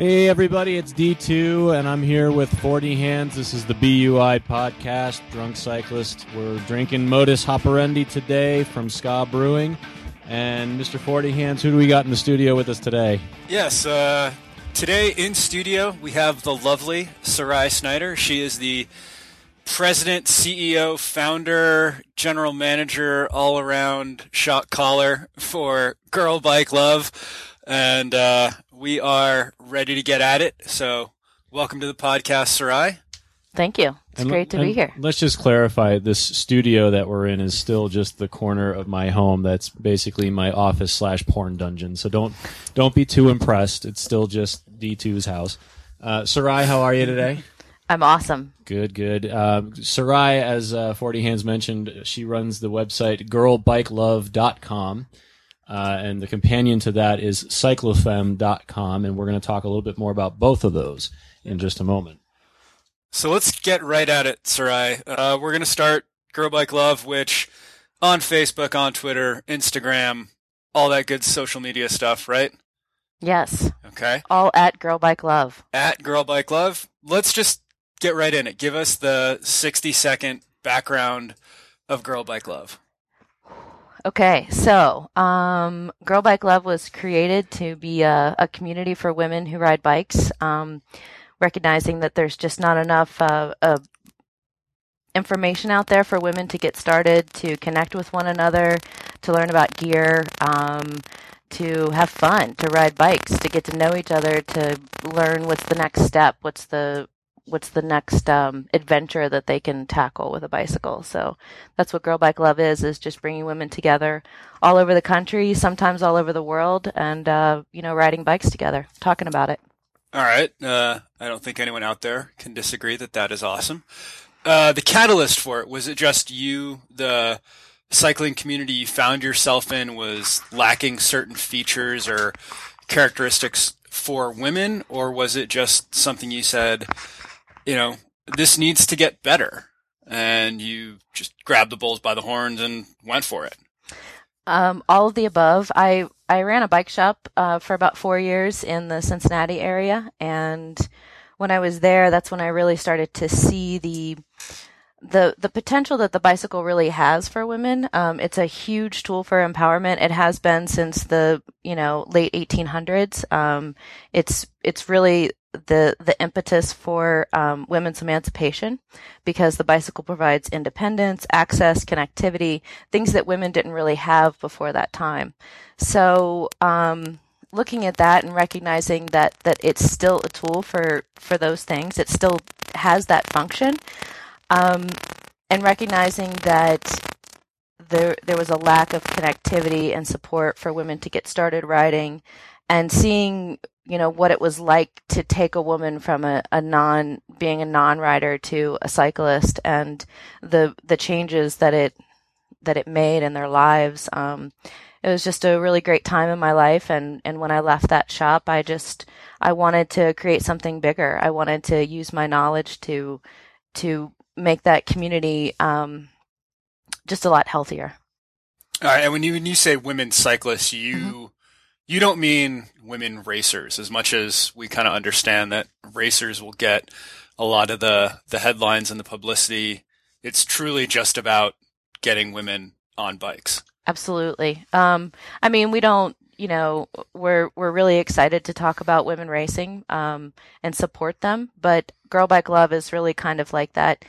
Hey, everybody, it's D2, and I'm here with 40 Hands. This is the BUI podcast, Drunk Cyclist. We're drinking Modus Hoperandi today from Ska Brewing. And Mr. 40 Hands, who do we got in the studio with us today? Yes, uh, today in studio we have the lovely Sarai Snyder. She is the president, CEO, founder, general manager, all around shot caller for Girl Bike Love. And uh, we are ready to get at it. So, welcome to the podcast, Sarai. Thank you. It's And- great to be here. Let's just clarify this studio that we're in is still just the corner of my home. That's basically my office slash porn dungeon. So don't don't be too impressed. It's still just D2's house. Uh, Sarai, how are you today? I'm awesome. Good, good. Um, Sarai, as uh, 40 Hands mentioned, she runs the website girlbikelove.com. Uh, and the companion to that is cyclofemme.com. And we're going to talk a little bit more about both of those in just a moment. So let's get right at it, Sarai. Uh, we're going to start Girl Bike Love, which on Facebook, on Twitter, Instagram, all that good social media stuff, right? Yes. Okay. All at Girl Bike Love. At Girl Bike Love, let's just get right in it. Give us the 60 second background of Girl Bike Love. Okay, so um, Girl Bike Love was created to be a, a community for women who ride bikes, um, recognizing that there's just not enough uh, uh, information out there for women to get started, to connect with one another, to learn about gear, um, to have fun, to ride bikes, to get to know each other, to learn what's the next step, what's the what's the next um, adventure that they can tackle with a bicycle. So that's what Girl Bike Love is, is just bringing women together all over the country, sometimes all over the world, and, uh, you know, riding bikes together, talking about it. All right. Uh, I don't think anyone out there can disagree that that is awesome. Uh, the catalyst for it was it just you, the cycling community you found yourself in was lacking certain features or characteristics for women, or was it just something you said, you know, this needs to get better, and you just grabbed the bulls by the horns and went for it? Um, all of the above. I, I ran a bike shop uh, for about four years in the Cincinnati area, and when I was there, that's when I really started to see the the the potential that the bicycle really has for women. Um, it's a huge tool for empowerment. It has been since the you know late 1800s. Um, it's it's really the the impetus for um, women's emancipation because the bicycle provides independence, access, connectivity, things that women didn't really have before that time. So. Um, looking at that and recognizing that that it's still a tool for for those things it still has that function um, and recognizing that there there was a lack of connectivity and support for women to get started riding and seeing you know what it was like to take a woman from a, a non being a non-rider to a cyclist and the the changes that it that it made in their lives. Um, it was just a really great time in my life and and when I left that shop I just I wanted to create something bigger. I wanted to use my knowledge to to make that community um, just a lot healthier All right, and when you when you say women cyclists, you Mm-hmm. you don't mean women racers as much as we kind of understand that racers will get a lot of the the headlines and the publicity. It's truly just about getting women on bikes. Absolutely. Um, I mean, we don't, you know, we're we're really excited to talk about women racing um, and support them. But Girl Bike Love is really kind of like that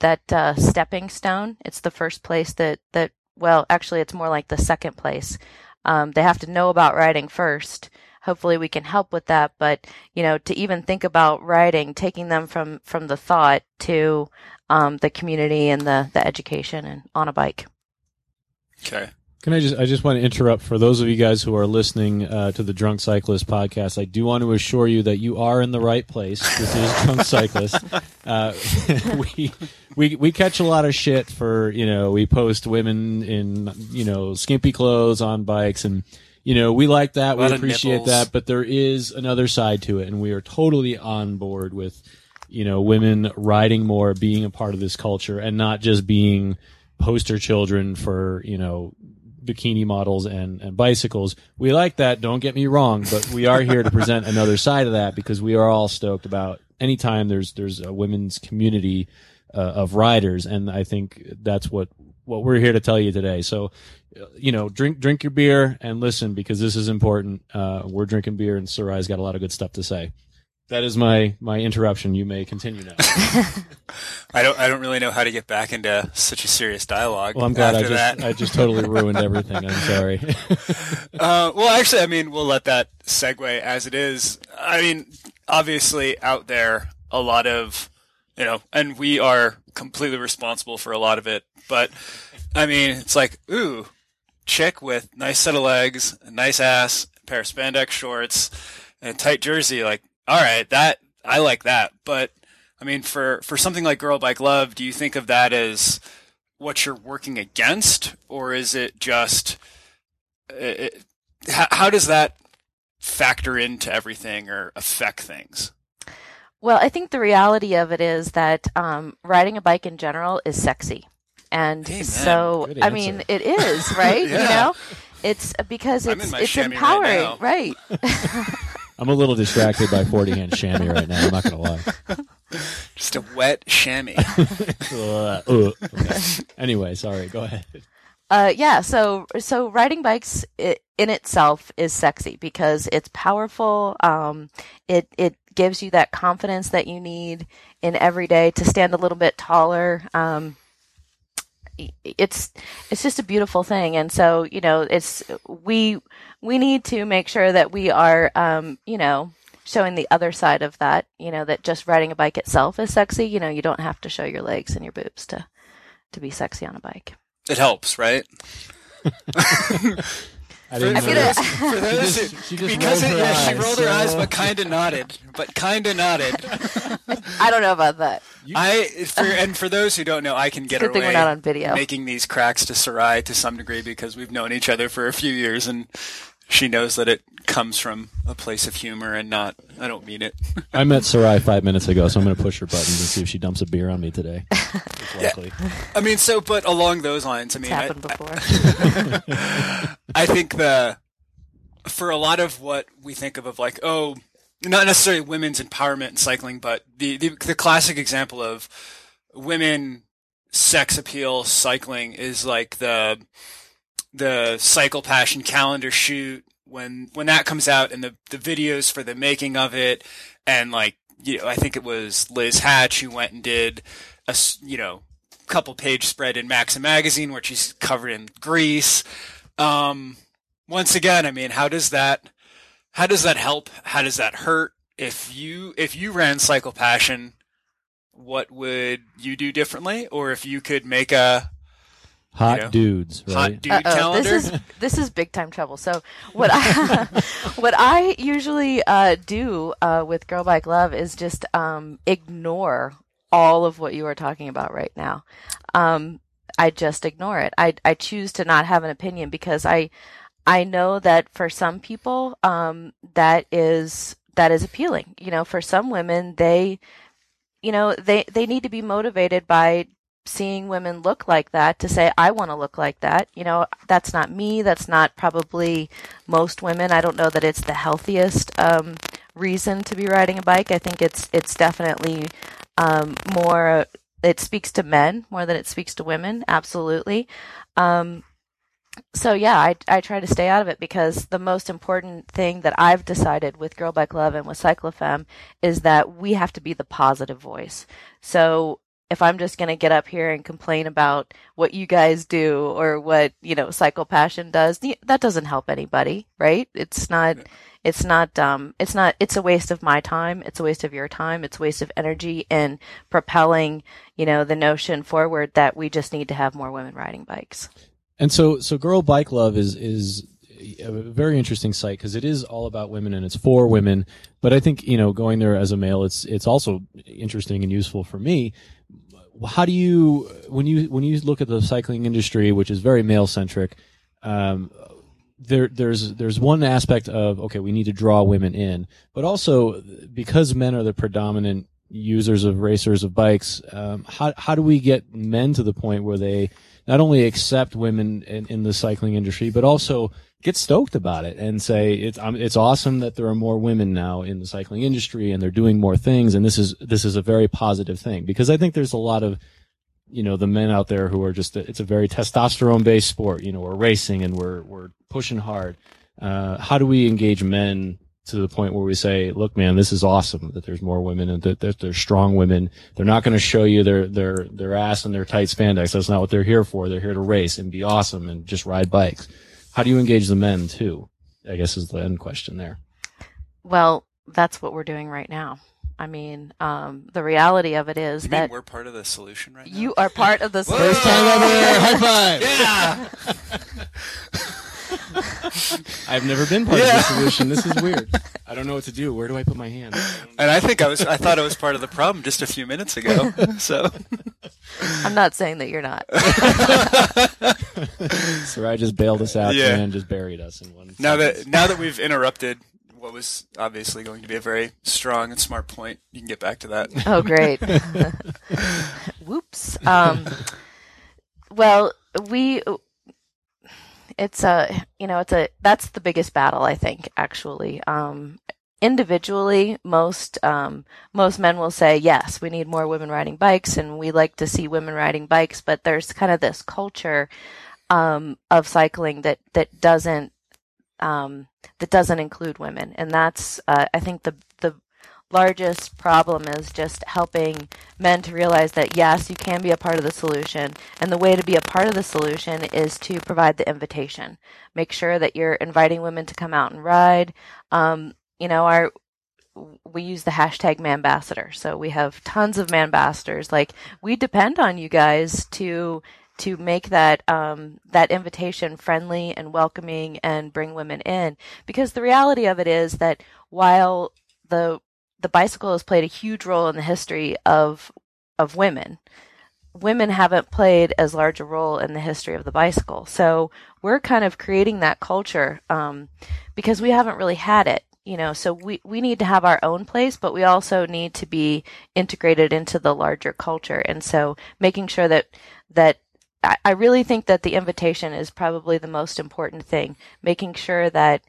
that uh, stepping stone. It's the first place that that well, actually, it's more like the second place. Um, they have to know about riding first. Hopefully, we can help with that. But you know, to even think about riding, taking them from from the thought to um, the community and the the education and on a bike. Okay. Can I just I just want to interrupt for those of you guys who are listening uh, to the Drunk Cyclist podcast. I do want to assure you that you are in the right place. This is Drunk Cyclist. Uh, we we we catch a lot of shit for you know we post women in you know skimpy clothes on bikes and you know we like that we appreciate that but there is another side to it and we are totally on board with you know women riding more being a part of this culture and not just being poster children for you know bikini models and, and bicycles. We like that. Don't get me wrong, but we are here to present another side of that because we are all stoked about anytime there's there's a women's community uh, of riders, and I think that's what what we're here to tell you today. So, uh, you know, drink drink your beer and listen because this is important. Uh, we're drinking beer, and Sarai's got a lot of good stuff to say. That is my my interruption. You may continue now. I don't I don't really know how to get back into such a serious dialogue. Well, I'm glad I just that. I just totally ruined everything. I'm sorry. Uh, well, actually, I mean, we'll let that segue as it is. I mean, obviously, out there, a lot of, you know, and we are completely responsible for a lot of it. But I mean, it's like, ooh, chick with nice set of legs, a nice ass, a pair of spandex shorts, and a tight jersey. Like, all right, that I like that. But I mean, for for something like Girl Bike Love, do you think of that as what you're working against, or is it just it, how, how does that factor into everything or affect things? Well, I think the reality of it is that um, riding a bike in general is sexy, and Amen. so I mean it is right. You know, it's because it's it's empowering, right? I'm a little distracted by 40 hand chamois right now. I'm not gonna lie. Just a wet chamois. Uh, uh, okay. Anyway, sorry. Go ahead. Uh, yeah, so so riding bikes i in itself is sexy because it's powerful. Um, it it gives you that confidence that you need in every day to stand a little bit taller. Um, it's it's just a beautiful thing, and so you know it's we we need to make sure that we are um, you know showing the other side of that. You know that just riding a bike itself is sexy. You know you don't have to show your legs and your boobs to to be sexy on a bike. It helps, right? I didn't I'm gonna- For those just- she just because rolled it, her yeah, she eyes, rolled her eyes, but kind of nodded, but kind of nodded. I don't know about that. I for, and for those who don't know, I can get Good thing away we're not on video. making these cracks to Sarai to some degree because we've known each other for a few years, and she knows that it comes from a place of humor and not. I don't mean it. I met Sarai five minutes ago, so I'm going to push her buttons and see if she dumps a beer on me today. It's likely. I mean, so but along those lines, I mean, It's I, happened before. I think the for a lot of what we think of of like oh not necessarily women's empowerment in cycling but the the, the classic example of women sex appeal cycling is like the the cycle passion calendar shoot when when that comes out and the the videos for the making of it and like you know, I think it was Liz Hatch who went and did a you know couple page spread in Maxim magazine where she's covered in grease um once again, I mean, how does that how does that help? How does that hurt? If you if you ran Cycle Passion, what would you do differently? Or if you could make a Hot You know, dudes, right? hot dude Uh-oh, calendar? This is this is big time trouble. So what I what I usually uh, do uh, with Girl Bike Love is just um, ignore all of what you are talking about right now. Um, I just ignore it. I I choose to not have an opinion because I I know that for some people um, that is that is appealing. You know, for some women they you know they they need to be motivated by seeing women look like that to say I want to look like that. You know, that's not me. That's not probably most women. I don't know that it's the healthiest um, reason to be riding a bike. I think it's it's definitely um, more. It speaks to men more than it speaks to women. Absolutely. Um, so yeah, I I try to stay out of it because the most important thing that I've decided with Girl Bike Love and with CycloFemme is that we have to be the positive voice. So if I'm just going to get up here and complain about what you guys do or what, you know, Cycle Passion does, that doesn't help anybody, right? It's not, it's not, um, it's not, it's a waste of my time. It's a waste of your time. It's a waste of energy in propelling, you know, the notion forward that we just need to have more women riding bikes. And so, so Girl Bike Love is is a very interesting site because it is all about women and it's for women. But I think you know, going there as a male, it's it's also interesting and useful for me. How do you when you when you look at the cycling industry, which is very male centric? Um, there there's there's one aspect of okay, we need to draw women in, but also because men are the predominant users of racers of bikes, um, how how do we get men to the point where they not only accept women in, in the cycling industry, but also get stoked about it and say it's um, it's awesome that there are more women now in the cycling industry and they're doing more things. And this is this is a very positive thing because I think there's a lot of you know the men out there who are just it's a very testosterone based sport you know we're racing and we're we're pushing hard. Uh, how do we engage men to the point where we say, look, man, this is awesome that there's more women and that, that there's strong women. They're not going to show you their, their, their ass and their tight spandex. That's not what they're here for. They're here to race and be awesome and just ride bikes. How do you engage the men too? I guess is the end question there. Well, that's what we're doing right now. I mean, um, the reality of it is You that mean we're part of the solution right now? you are part of the Whoa! solution. High five! I've never been part of Yeah. the solution. This is weird. I don't know what to do. Where do I put my hand? And I think I was I thought I was part of the problem just a few minutes ago. So I'm not saying that you're not. So I just bailed us out Yeah. and just buried us in one. now sentence. that now that we've interrupted what was obviously going to be a very strong and smart point, you can get back to that. Oh, great. Whoops. Um, well, we, it's a, you know, it's a, that's the biggest battle, I think, actually. Um, individually, most, um, most men will say, yes, we need more women riding bikes and we like to see women riding bikes, but there's kind of this culture, um, of cycling that, that doesn't, um, that doesn't include women. And that's, uh, I think the, the largest problem is just helping men to realize that yes, you can be a part of the solution. And the way to be a part of the solution is to provide the invitation. Make sure that you're inviting women to come out and ride. Um, you know, our, we use the hashtag Manbassador. So we have tons of Manbassadors. Like we depend on you guys to to make that um, that invitation friendly and welcoming and bring women in. Because the reality of it is that while the the bicycle has played a huge role in the history of of women, women haven't played as large a role in the history of the bicycle. So we're kind of creating that culture um, because we haven't really had it you know? So we we need to have our own place but we also need to be integrated into the larger culture. And so making sure that that I, I really think that the invitation is probably the most important thing. Making sure that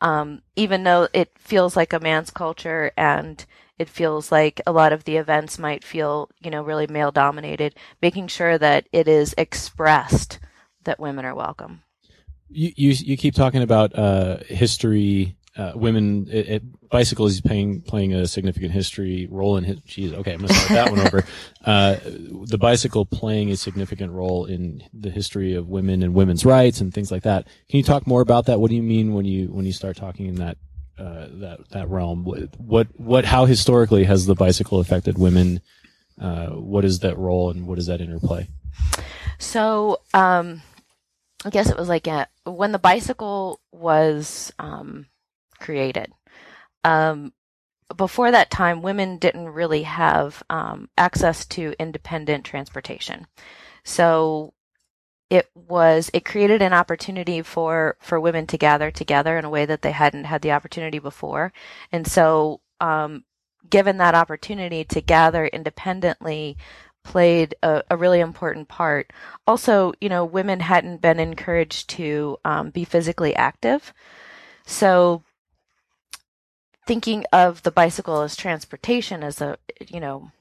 um, even though it feels like a man's culture and it feels like a lot of the events might feel you know really male dominated making sure that it is expressed that women are welcome you you you keep talking about uh, history. Uh, women, it, it, bicycles is playing playing a significant history role in his. Geez, okay, I'm gonna start that one over. Uh, the bicycle playing a significant role in the history of women and women's rights and things like that. Can you talk more about that? What do you mean when you when you start talking in that uh, that that realm? What, what what how historically has the bicycle affected women? Uh, what is that role and what is that interplay? So, um, I guess it was like a, when the bicycle was um, created. Um, before that time, women didn't really have um, access to independent transportation. So it was it created an opportunity for for women to gather together in a way that they hadn't had the opportunity before, and so um, given that opportunity to gather independently played a, a, really important part. Also, you know, women hadn't been encouraged to um, be physically active. So, thinking of the bicycle as transportation as a, you know,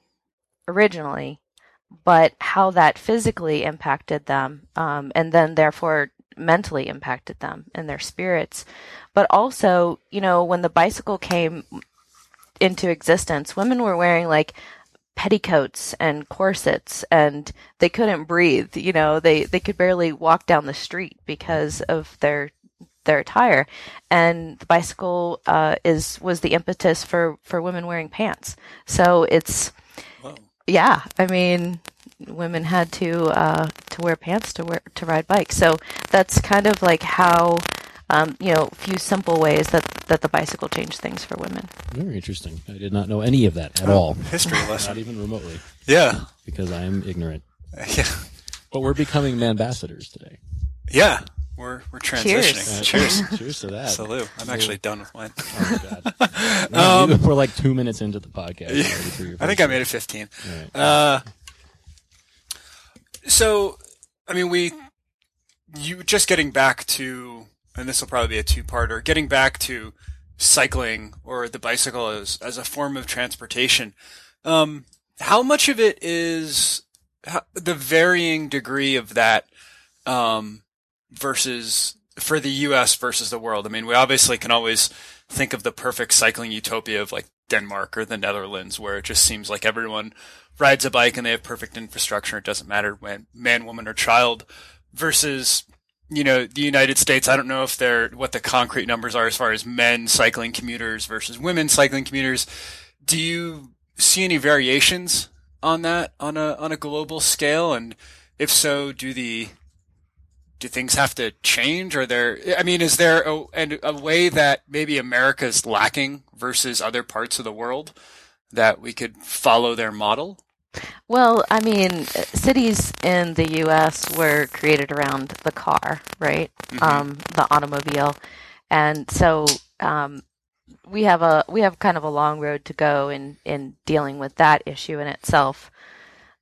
originally, but how that physically impacted them, um, and then therefore mentally impacted them and their spirits. But also, you know, when the bicycle came into existence, women were wearing like petticoats and corsets and they couldn't breathe you know they they could barely walk down the street because of their their attire and the bicycle uh, is was the impetus for for women wearing pants so it's Whoa. yeah i mean women had to uh, to wear pants to wear to ride bikes so that's kind of like how um, you know, a few simple ways that that the bicycle changed things for women. Very interesting. I did not know any of that at all. History lesson. Not even remotely, Yeah. because I am ignorant. Yeah. But we're becoming ambassadors today. Yeah. We're we're transitioning. Cheers. Cheers. Cheers to that. Salute. I'm actually done with mine. Oh my god. No, we're like two minutes into the podcast. already for your Um, I think I made it 15. All right. Uh, so, I mean, we, you just getting back to, and this will probably be a two-parter, getting back to cycling or the bicycle as, as a form of transportation. Um, how much of it is how, the varying degree of that, um, versus for the U.S. versus the world? I mean, we obviously can always think of the perfect cycling utopia of like Denmark or the Netherlands, where it just seems like everyone rides a bike and they have perfect infrastructure. It doesn't matter when man, woman, or child. Versus, you know, the United States. I don't know if they're what the concrete numbers are as far as men cycling commuters versus women cycling commuters. Do you see any variations on that on a on a global scale? And if so, do the do things have to change? Are there? I mean, is there a, a way that maybe America's lacking versus other parts of the world that we could follow their model? Well, I mean, cities in the U.S. were created around the car, right? Mm-hmm. Um, the automobile, and so um, we have a we have kind of a long road to go in in dealing with that issue in itself,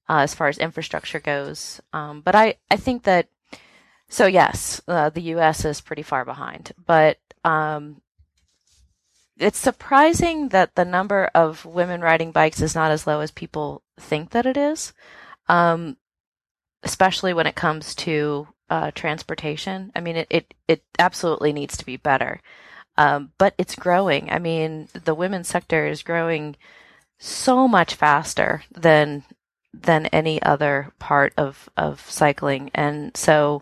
uh, as far as infrastructure goes. Um, but I I think that so yes, uh, the U.S. is pretty far behind, but um, it's surprising that the number of women riding bikes is not as low as people think that it is, um, especially when it comes to uh, transportation. I mean, it, it, it absolutely needs to be better, um, but it's growing. I mean, the women's sector is growing so much faster than than any other part of of cycling, and so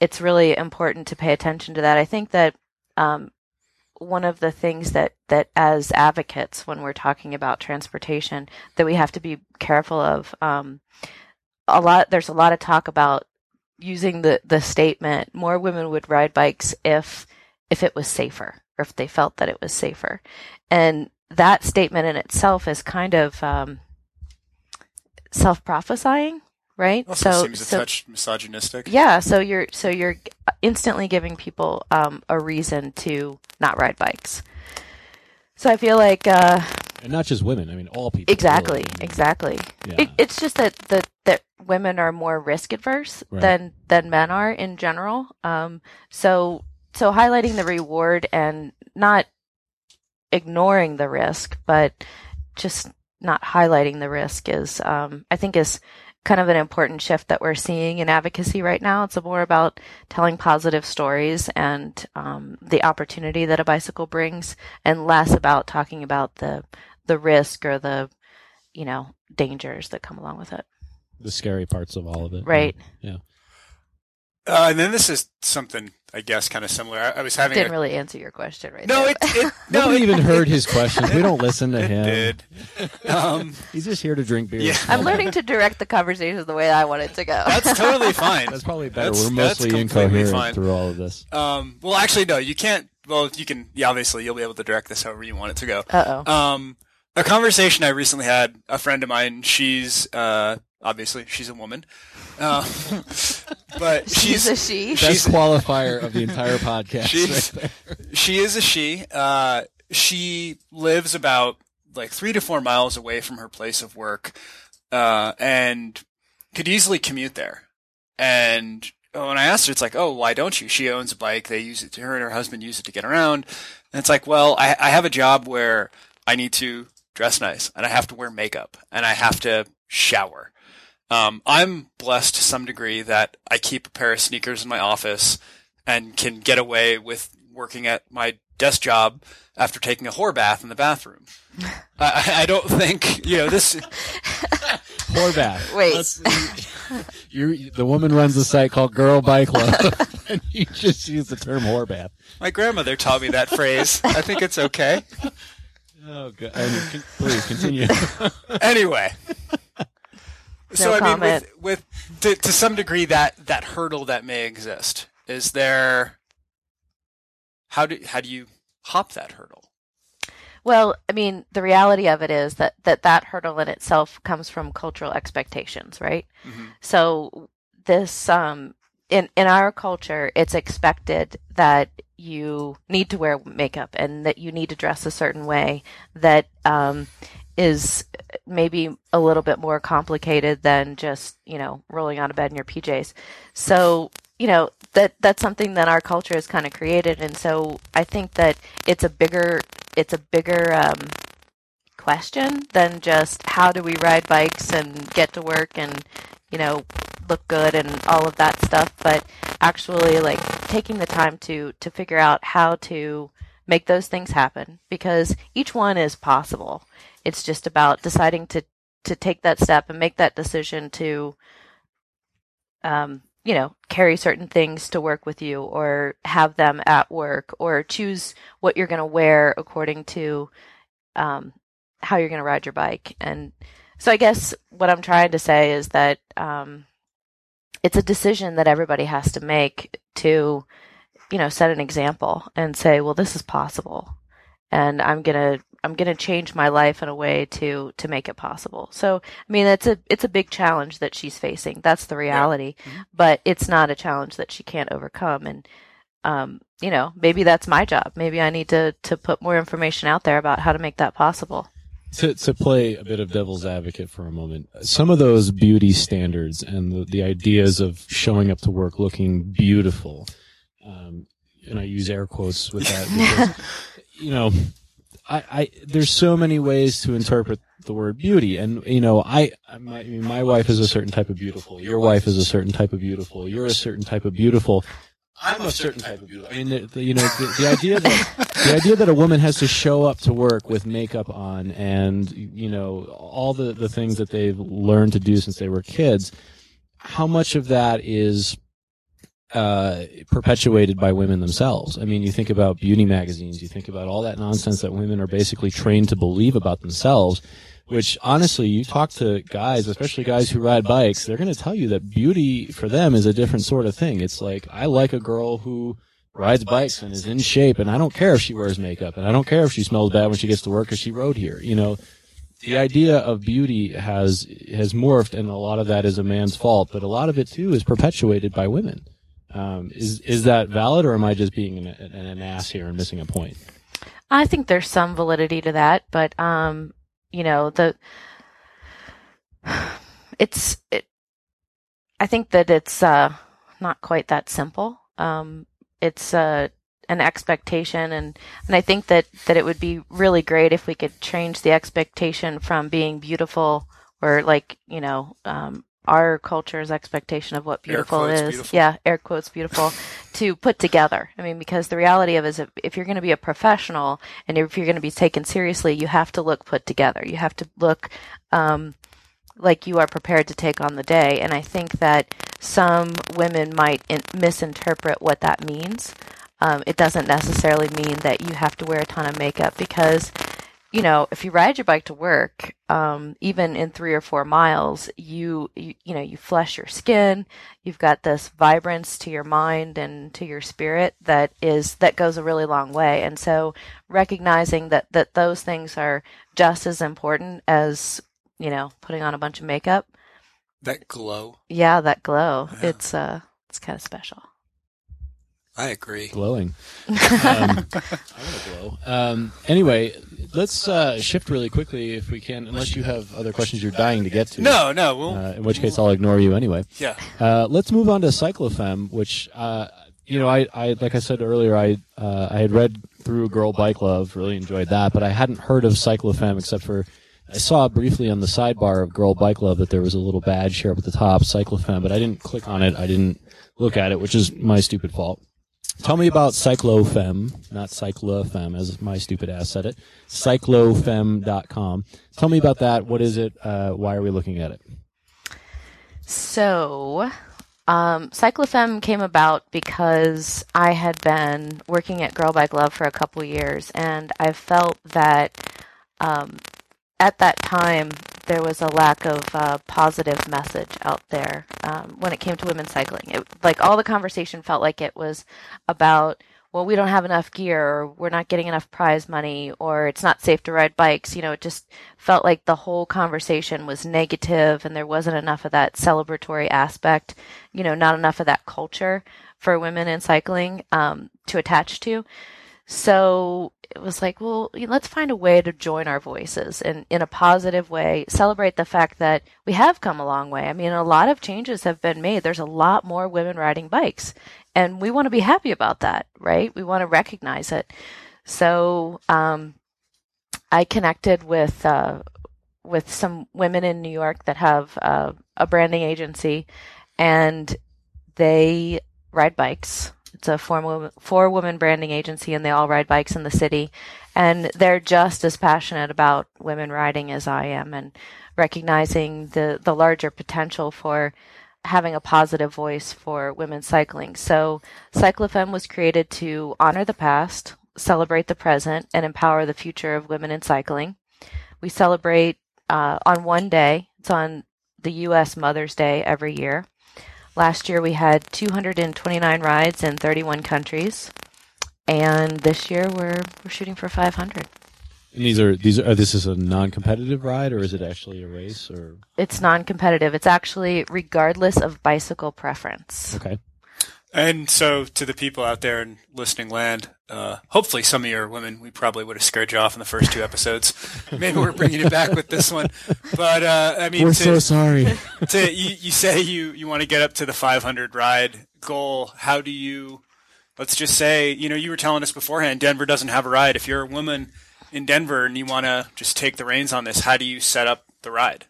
it's really important to pay attention to that. I think that um, one of the things that that as advocates when we're talking about transportation that we have to be careful of um, a lot there's a lot of talk about using the the statement more women would ride bikes if if it was safer or if they felt that it was safer and that statement in itself is kind of um, self prophesying right? Also so seems a so, touch misogynistic. Yeah, so you're so you're instantly giving people um, a reason to not ride bikes. So I feel like, uh, and not just women. I mean, all people. Exactly, really. exactly. Yeah. It, it's just that that that women are more risk adverse right. than than men are in general. Um, so so highlighting the reward and not ignoring the risk, but just not highlighting the risk is, um, I think, is kind of an important shift that we're seeing in advocacy right now. It's more about telling positive stories and um, the opportunity that a bicycle brings, and less about talking about the the risk or the you know dangers that come along with it. The scary parts of all of it, right? Yeah. Uh, and then this is something I guess kind of similar. I, I was having didn't a, really answer your question right no, there. It, it, no, nobody even heard his question. We don't listen to it him. Did. Um, He's just here to drink beer. Yeah. I'm learning to direct the conversation the way I want it to go. That's totally fine. That's probably better. That's, We're mostly incoherent fine. through all of this. Um, well, actually, no, you can't. Well, you can. Yeah, obviously, you'll be able to direct this however you want it to go. Uh oh. Um, a conversation I recently had. A friend of mine. She's uh, obviously she's a woman. Um, but she's, she's, a she. Best she's, qualifier of the entire podcast. She's, right she is a she. Uh, she lives about like three to four miles away from her place of work, uh, and could easily commute there. And when I asked her, it's like, oh, why don't you? She owns a bike. They use it. To, her and her husband use it to get around. And it's like, well, I, I have a job where I need to dress nice and I have to wear makeup and I have to shower um, I'm blessed to some degree that I keep a pair of sneakers in my office and can get away with working at my desk job after taking a whore bath in the bathroom. I, I, don't think you know this whore bath. Wait, you the woman runs a site called Girl Bike Club, and you just use the term whore bath. My grandmother taught me that phrase. I think it's okay. Oh, God. please continue. anyway, so I comment. mean, with, with to, to some degree, that that hurdle that may exist is there. How do how do you hop that hurdle? Well, I mean, the reality of it is that that, that hurdle in itself comes from cultural expectations, right? Mm-hmm. So this um in in our culture, it's expected that you need to wear makeup and that you need to dress a certain way that um, is maybe a little bit more complicated than just you know rolling out of bed in your PJs. So you know that that's something that our culture has kind of created, and so I think that it's a bigger it's a bigger um, question than just how do we ride bikes and get to work and you know look good and all of that stuff, but actually like taking the time to to figure out how to make those things happen because each one is possible. It's just about deciding to to take that step and make that decision to um, you know, carry certain things to work with you or have them at work or choose what you're going to wear according to um, how you're going to ride your bike. And so I guess what I'm trying to say is that um, it's a decision that everybody has to make to, you know, set an example and say, well, this is possible. And I'm going to I'm going to change my life in a way to to make it possible. So, I mean, it's a it's a big challenge that she's facing. That's the reality. Yeah. Mm-hmm. But it's not a challenge that she can't overcome and um, you know, maybe that's my job. Maybe I need to to put more information out there about how to make that possible. To, to play a bit of devil's advocate for a moment, some of those beauty standards and the, the ideas of showing up to work looking beautiful, um, and I use air quotes with that because, you know, I, I, there's so many ways to interpret the word beauty, and you know, I, my, I mean, my wife is a certain type of beautiful. Your wife is a certain type of beautiful. You're a certain type of beautiful. I'm a certain type of beautiful. I mean, the, the, you know, the, the idea that the idea that a woman has to show up to work with makeup on and you know all the the things that they've learned to do since they were kids. How much of that is uh, perpetuated by women themselves. I mean, you think about beauty magazines, you think about all that nonsense that women are basically trained to believe about themselves, which honestly, you talk to guys, especially guys who ride bikes, they're going to tell you that beauty for them is a different sort of thing. It's like, I like a girl who rides bikes and is in shape and I don't care if she wears makeup and I don't care if she smells bad when she gets to work because she rode here. You know, the idea of beauty has, has morphed and a lot of that is a man's fault, but a lot of it too is perpetuated by women. Um, is is that valid, or am I just being an, an, ass here and missing a point? I think there's some validity to that, but um, you know the it's it. I think that it's uh, not quite that simple. Um, it's uh, an expectation, and and I think that that it would be really great if we could change the expectation from being beautiful or like you know um, our culture's expectation of what beautiful is. Beautiful. Yeah, air quotes beautiful to put together. I mean, because the reality of it is if, if you're going to be a professional and if you're going to be taken seriously, you have to look put together. You have to look um, like you are prepared to take on the day. And I think that some women might in- misinterpret what that means. Um, it doesn't necessarily mean that you have to wear a ton of makeup because you know, if you ride your bike to work, um, even in three or four miles, you, you, you know, you flush your skin. You've got this vibrance to your mind and to your spirit that is, that goes a really long way. And so recognizing that, that those things are just as important as, you know, putting on a bunch of makeup. That glow. Yeah, that glow. Yeah. It's, uh, it's kind of special. I agree. Glowing. um, I want to glow. Um, anyway, let's uh, shift really quickly if we can, unless you have other questions you're dying to get to. No, no. We'll, uh, in which case, I'll ignore you anyway. Yeah. Uh, let's move on to Cyclofem, which uh, you know, I, I like I said earlier, I uh, I had read through Girl Bike Love, really enjoyed that, but I hadn't heard of Cyclofem except for I saw briefly on the sidebar of Girl Bike Love that there was a little badge here up at the top, Cyclofem, but I didn't click on it. I didn't look at it, which is my stupid fault. Tell me about Cyclofem, not Cyclofem, as my stupid ass said it. CycloFemme.com. Tell me about that. What is it? Uh, why are we looking at it? So, um, CycloFemme came about because I had been working at Girl Bike Love for a couple years, and I felt that um, at that time there was a lack of uh, positive message out there um, when it came to women cycling. It, like all the conversation felt like it was about well, we don't have enough gear, or we're not getting enough prize money, or it's not safe to ride bikes. You know, it just felt like the whole conversation was negative and there wasn't enough of that celebratory aspect, you know, not enough of that culture for women in cycling um, to attach to. So it was like, well, let's find a way to join our voices and in a positive way, celebrate the fact that we have come a long way. I mean, a lot of changes have been made. There's a lot more women riding bikes, and we want to be happy about that, right? We want to recognize it. So, um, I connected with uh, with some women in New York that have uh, a branding agency, and they ride bikes it's a four, four woman branding agency, and they all ride bikes in the city. And they're just as passionate about women riding as I am, and recognizing the the larger potential for having a positive voice for women cycling. So, CycloFemme was created to honor the past, celebrate the present, and empower the future of women in cycling. We celebrate uh, on one day. It's on the U.S. Mother's Day every year. Last year we had 229 rides in 31 countries, and this year we're we're shooting for 500. And these are these are this is a non-competitive ride, or is it actually a race? Or it's non-competitive. It's actually regardless of bicycle preference. Okay. And so, to the people out there in listening land, uh, hopefully some of your women, we probably would have scared you off in the first two episodes. Maybe we're bringing it back with this one. But, uh, I mean, we're to, so sorry. to, you, you say you, you want to get up to the 500 ride goal. How do you, let's just say, you know, you were telling us beforehand, Denver doesn't have a ride. If you're a woman in Denver and you want to just take the reins on this, how do you set up the ride?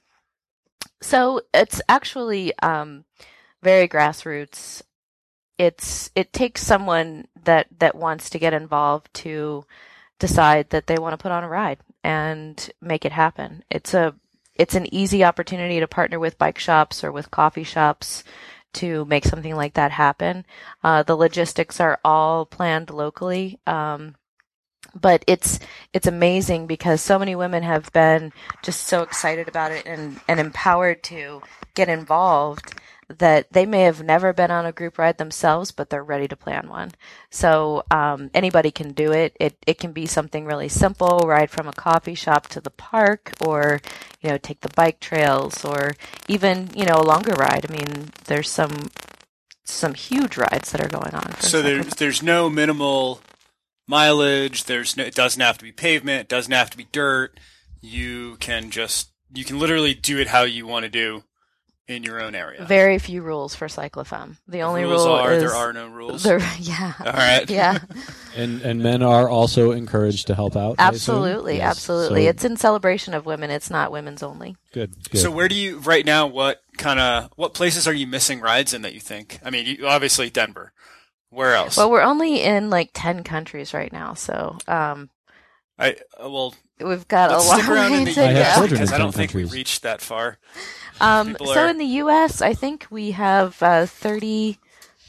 So it's actually um, very grassroots it's it takes someone that that wants to get involved to decide that they want to put on a ride and make it happen. It's a it's an easy opportunity to partner with bike shops or with coffee shops to make something like that happen. Uh, the logistics are all planned locally. Um, but it's it's amazing because so many women have been just so excited about it and, and empowered to get involved that they may have never been on a group ride themselves, but they're ready to plan one. So um, anybody can do it. It it can be something really simple, ride from a coffee shop to the park, or you know take the bike trails, or even you know a longer ride. I mean, there's some some huge rides that are going on. So there's there's no minimal mileage. There's no, it doesn't have to be pavement. It doesn't have to be dirt. You can just you can literally do it how you want to do in your own area. Very few rules for CycloFemme. The, the only rules rule are is there are no rules. There, yeah. All right. Yeah. and and men are also encouraged to help out. Absolutely, yes. absolutely. So, it's in celebration of women. It's not women's only. Good, good. So where do you right now? What kind of what places are you missing rides in that you think? I mean, you, obviously Denver. Where else? Well, we're only in like ten countries right now, so um, I uh, well. We've got a lot stick around in the to US go. because I don't countries. think we reached that far. Um, so are- in the U.S., I think we have uh, 30,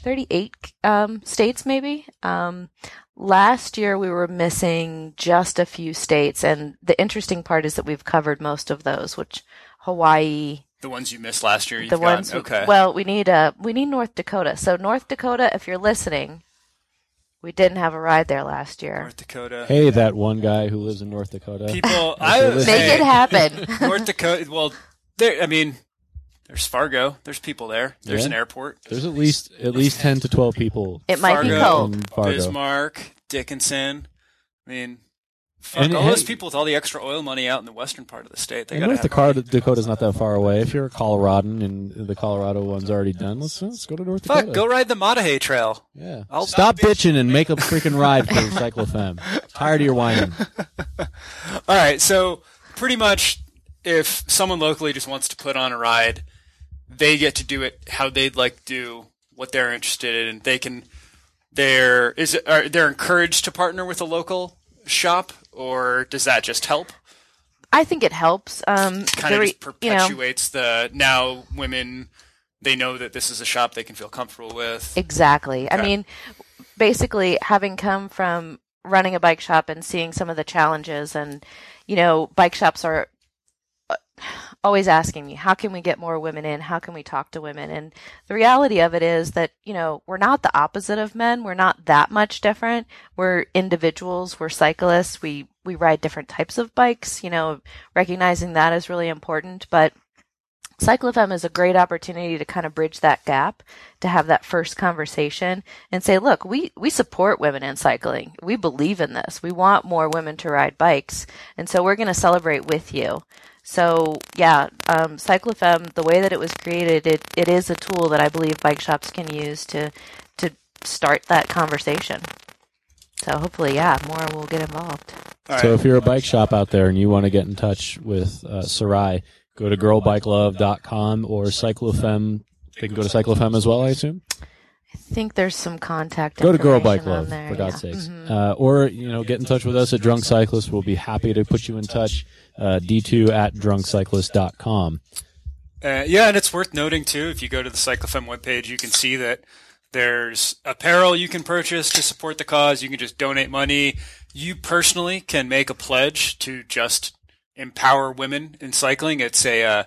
38 um, states, maybe. Um, last year, we were missing just a few states, and the interesting part is that we've covered most of those, which Hawaii, The ones you missed last year, you've the got. ones. okay. Well, we need uh, we need North Dakota. So North Dakota, if you're listening, we didn't have a ride there last year. North Dakota. hey, that one guy who lives in North Dakota. People, I you're. Make hey, it happen. North Dakota. Well, there. I mean, there's Fargo. There's people there. There's Yeah. an airport. There's at least at least ten to twelve people It might be Fargo. cold. Fargo. Bismarck, Dickinson. I mean, fuck, And all hey- those people with all the extra oil money out in the western part of the state. They And gotta North have Dakota, Dakota's not that far away. If you're a Coloradan and the Colorado one's already done, let's, let's go to North Dakota. Fuck, go ride the Maah Daah Hey Trail. Yeah. I'll- Stop I'll bitching and make a freaking ride for the CycloFemme. Tired of your whining. All right, so pretty much, if someone locally just wants to put on a ride, they get to do it how they'd like to do what they're interested in. And they can. They're is it, are they're encouraged to partner with a local shop, or does that just help? I think it helps. Um, Kind of just you know, perpetuates the now women. They know that this is a shop they can feel comfortable with. Exactly. I mean, basically, having come from running a bike shop and seeing some of the challenges, and you know, bike shops are always asking me, how can we get more women in? How can we talk to women? And the reality of it is that, you know, we're not the opposite of men. We're not that much different. We're individuals. We're cyclists. We, we ride different types of bikes, you know, recognizing that is really important. But CycloFemme is a great opportunity to kind of bridge that gap, to have that first conversation and say, look, we, we support women in cycling. We believe in this. We want more women to ride bikes. And so we're going to celebrate with you. So yeah, um, CycloFemme, the way that it was created, it, it is a tool that I believe bike shops can use to, to start that conversation. So hopefully, yeah, more will get involved. so if you're a bike shop out there and you want to get in touch with uh, Sarai, go to girlbikelove.com or CycloFemme. They can go to CycloFemme as well, I assume. I think there's some contact. Go to Girl Bike information on Love there, for God's yeah. sakes, Mhm. uh, or you know, get in touch with us at Drunk Cyclist. We'll be happy to put you in touch. Uh, D2 at drunkcyclist.com. Uh, yeah, and it's worth noting too. If you go to the CycloFemme webpage, you can see that there's apparel you can purchase to support the cause. You can just donate money. You personally can make a pledge to just empower women in cycling. It's a uh,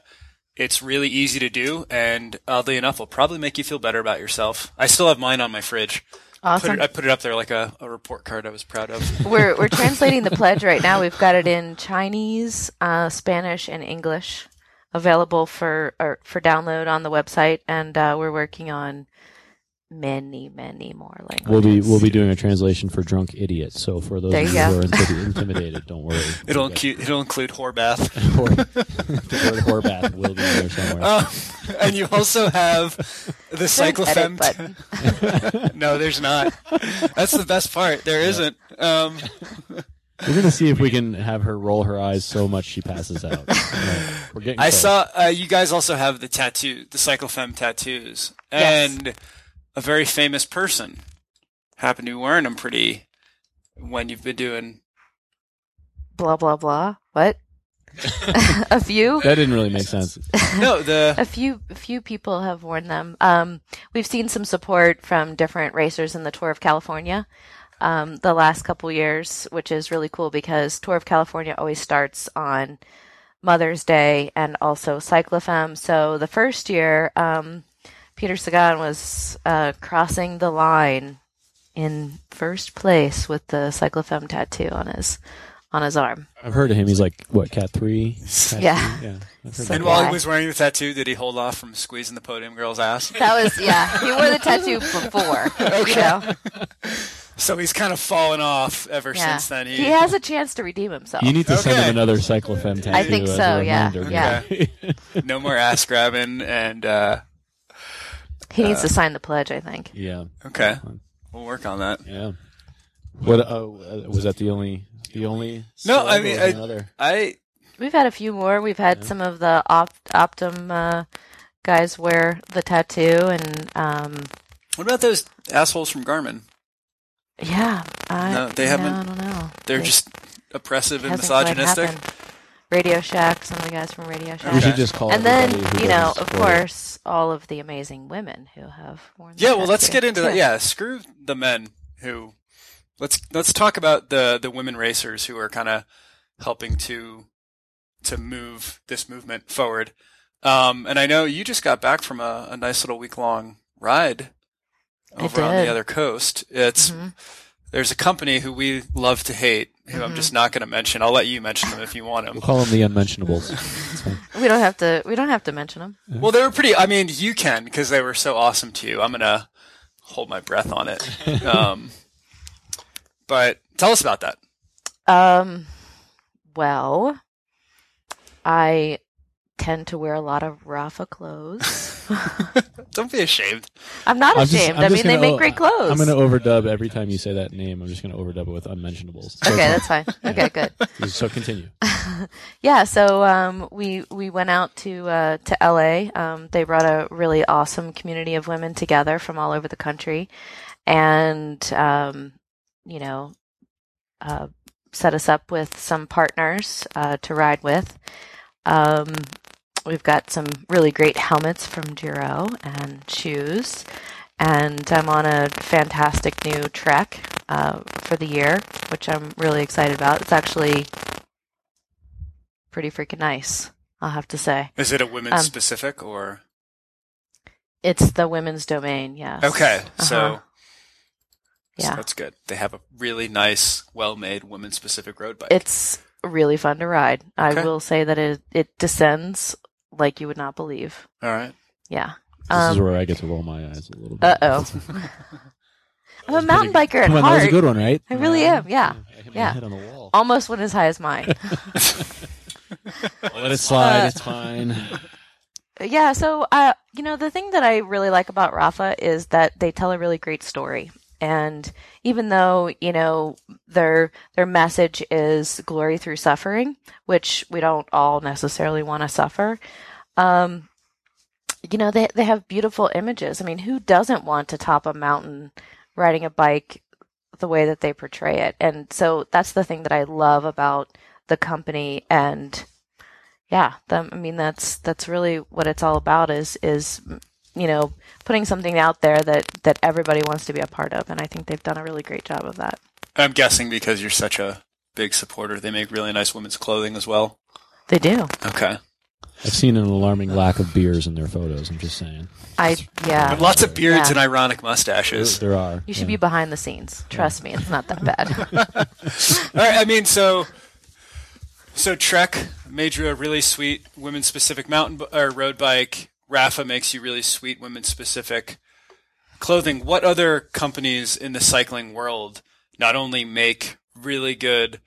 it's really easy to do, and oddly enough, will probably make you feel better about yourself. I still have mine on my fridge. Put Awesome. it, I put it up there like a, a report card I was proud of. we're we're translating the pledge right now. We've got it in Chinese, uh, Spanish, and English, available for or for download on the website, and uh, we're working on many, many more languages. We'll be we'll be doing a translation for drunk idiots. So for those There of you you go. who are intimi- intimidated, don't worry. It'll Okay. incu- it'll include whorebath. Hor- the word whorebath will be there somewhere. Um, and you also have the There's an CycloFemme. no, there's not. That's the best part. There not Um, We're gonna see if we can have her roll her eyes so much she passes out. Yeah, We're getting. I close. saw uh, you guys also have the tattoo, the CycloFemme tattoos, Yes. and a very famous person happened to be wearing them pretty when you've been doing. blah blah blah. What? a few. that didn't really make sense. No, the A few, a few people have worn them. Um, we've seen some support from different racers in the Tour of California um, the last couple years, which is really cool because Tour of California always starts on Mother's Day and also CycloFemme. So the first year, um, Peter Sagan was uh, crossing the line in first place with the CycloFemme tattoo on his on his arm. I've heard of him. He's like what cat three? Cat Yeah. three? yeah. So- and while Yeah. he was wearing the tattoo, did he hold off from squeezing the podium girl's ass? That was yeah. He wore the tattoo before. You know? So he's kind of fallen off ever Yeah. since then. He, He has a chance to redeem himself. You need to send him another CycloFemme tattoo. I think as a so, yeah, reminder. yeah. no more ass grabbing, and uh, he needs to sign the pledge, I think. yeah. okay, we'll work on that. Yeah. What? Oh, uh, was that the only? The only? No, I mean, I- I We've had a few more. We've had some of the Opt- Optum uh, guys wear the tattoo, and um, what about those assholes from Garmin? yeah, I, No, they yeah, haven't- I don't know. They're They- just oppressive and hasn't quite misogynistic. happened. Radio Shack, some of the guys from Radio Shack. We should just call. And then, you know, of support course, all of the amazing women who have worn Yeah, well, let's get into that. Yeah, screw the men who. Let's let's talk about the the women racers who are kind of helping to to move this movement forward. Um, and I know you just got back from a, a nice little week long ride over on the other coast. It's Mhm. There's a company who we love to hate, who I'm Mhm. just not going to mention. I'll let you mention them if you want them. We'll call them the unmentionables. We don't have to. We don't have to mention them. Well, they were pretty. I mean, you can because they were so awesome to you. I'm gonna hold my breath on it. Um, but tell us about that. Um, well, I tend to wear a lot of Rapha clothes. Don't be ashamed. I'm not I'm just- ashamed. I'm I mean, they gonna- make great clothes. I'm going to overdub every time you say that name. I'm just going to overdub it with unmentionables. So, okay, that's fine. Okay, good. so continue. Yeah, so um, we we went out to uh, to LA. Um, they brought a really awesome community of women together from all over the country, and um, you know, uh, set us up with some partners uh, to ride with. Um, we've got some really great helmets from Giro and shoes, and I'm on a fantastic new trek uh, for the year, which I'm really excited about. It's actually pretty freaking nice. I'll have to say. Is it a women's Um, specific or? It's the women's Domane, yes. Okay, so, Uh-huh. so Yeah. that's good. They have a really nice, well-made women's specific road bike. It's really fun to ride. I will say that it it descends like you would not believe. All right. Yeah. This is Um, where I get to roll my eyes a little bit. uh oh. I'm a mountain biker at Come on, that was a good one, right? I really am, yeah. I hit my Yeah. head on the wall. Almost went as high as mine. Let it slide. Uh, it's fine. yeah. So, uh, you know, the thing that I really like about Rapha is that they tell a really great story. And even though, you know, their their message is glory through suffering, which we don't all necessarily want to suffer, um, you know, they they have beautiful images. I mean, who doesn't want to top a mountain riding a bike the way that they portray it? And so that's the thing that I love about the company and yeah, them, I mean that's that's really what it's all about is is you know putting something out there that that everybody wants to be a part of, and I think they've done a really great job of that. I'm guessing because you're such a big supporter, they make really nice women's clothing as well. They do. Okay. I've seen an alarming lack of beers in their photos. I'm just saying. I yeah. But lots of beards Yeah. and ironic mustaches. there are. You should yeah. be behind the scenes. Trust me, it's not that bad. All right. I mean, so so Trek made you a really sweet women specific mountain b- or road bike. Rapha makes you really sweet women specific clothing. What other companies in the cycling world not only make really good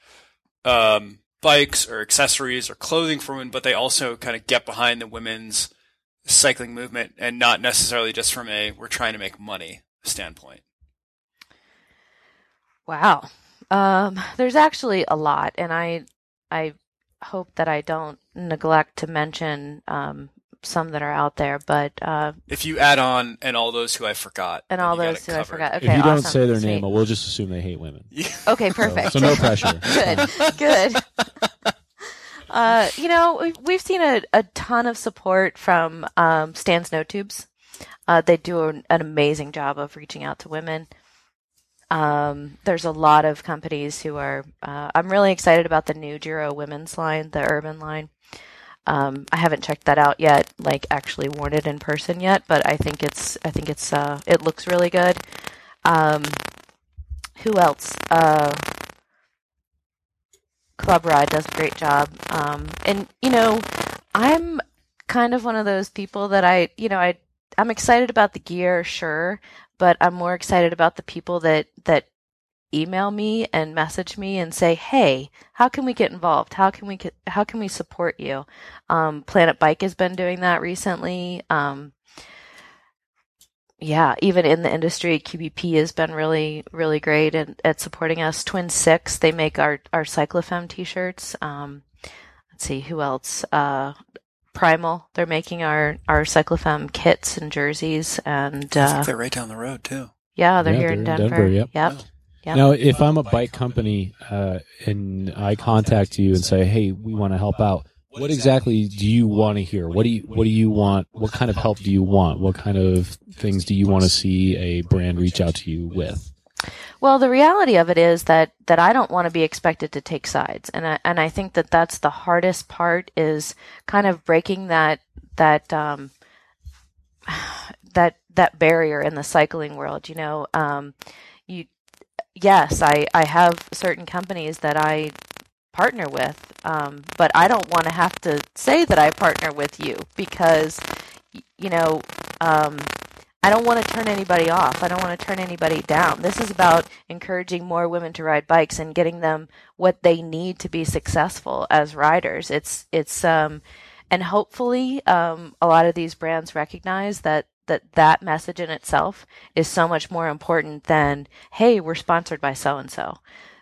um, bikes or accessories or clothing for women, but they also kind of get behind the women's cycling movement and not necessarily just from a we're trying to make money standpoint. Wow. Um, there's actually a lot, and I I hope that I don't neglect to mention um, some that are out there. But uh, If you add on and all those who I forgot, and all those it who I forgot. Okay, if you don't say their Sweet. name, we'll just assume they hate women. Okay, perfect. So, no pressure. good, good. Uh, you know, we've, we've seen a, a ton of support from um, Stan's NoTubes. Uh, they do an, an amazing job of reaching out to women. Um, there's a lot of companies who are. Uh, I'm really excited about the new Giro women's line, the urban line. Um, I haven't checked that out yet, like actually worn it in person yet, but I think it's. I think it's. Uh, it looks really good. Um, who else? Uh, Club Rod does a great job. Um, and you know, I'm kind of one of those people that I, you know, I I'm excited about the gear, sure, but I'm more excited about the people that that email me and message me and say, "Hey, how can we get involved? How can we how can we support you?" Um, Planet Bike has been doing that recently. Um, yeah, even in the industry, QBP has been really, really great at, at supporting us. Twin Six, they make our our CycloFemme t-shirts. Um, let's see, who else? Uh, Primal, they're making our our CycloFemme kits and jerseys, and I uh, think they're right down the road too. yeah, they're Yeah, here they're in in Denver. Denver, yep. Yep. Yep. Now, if I'm a bike company uh, and I contact you and say, "Hey, we want to help out," what exactly do you want to hear? What do you What do you want? What kind of help do you want? What kind of things do you want to see a brand reach out to you with? Well, the reality of it is that that I don't want to be expected to take sides, and I, and I think that that's the hardest part is kind of breaking that that um, that that barrier in the cycling world. You know, um, yes, I I have certain companies that I partner with, um, but I don't want to have to say that I partner with you because you know. Um, I don't want to turn anybody off. I don't want to turn anybody down. This is about encouraging more women to ride bikes and getting them what they need to be successful as riders. It's it's um and hopefully um a lot of these brands recognize that that that message in itself is so much more important than hey, we're sponsored by so and so.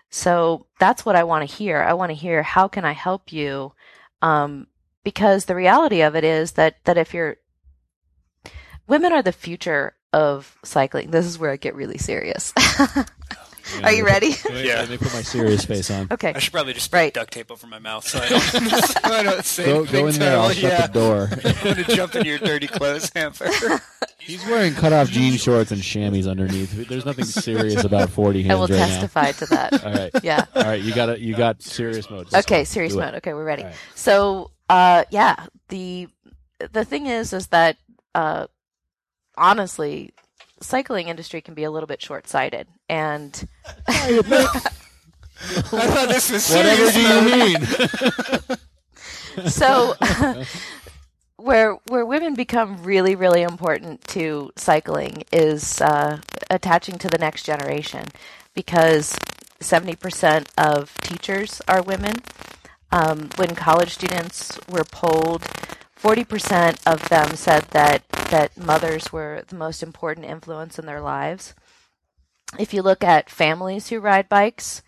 So that's what I want to hear. I want to hear how can I help you um because the reality of it is that that if you're women are the future of cycling. This is where I get really serious. are you ready? Yeah. Let me put my serious face on. okay. I should probably just Right. duct tape over my mouth so I don't, so I don't say Go, anything go in there. I'll terrible. shut the door. I'm gonna jump into your dirty clothes hamper. He's wearing cut-off jean shorts and chamois underneath. There's nothing serious about 40 hands I will right testify to that. All right. Yeah. All right. You got it. You got serious mode. Okay, serious Do it. mode. Okay, we're ready. All right. So, uh, yeah, the the thing is, is that uh, honestly, cycling industry can be a little bit short sighted, and I thought this was Whatever do you mean? so where where women become really really important to cycling is uh, attaching to the next generation because 70% of teachers are women um, when college students were polled 40% of them said that that mothers were the most important influence in their lives if you look at families who ride bikes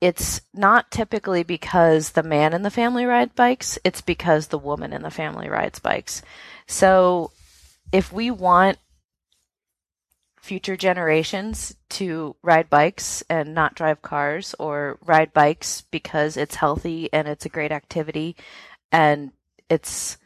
it's not typically because the man in the family rides bikes, it's because the woman in the family rides bikes. So if we want future generations to ride bikes and not drive cars or ride bikes because it's healthy and it's a great activity and it's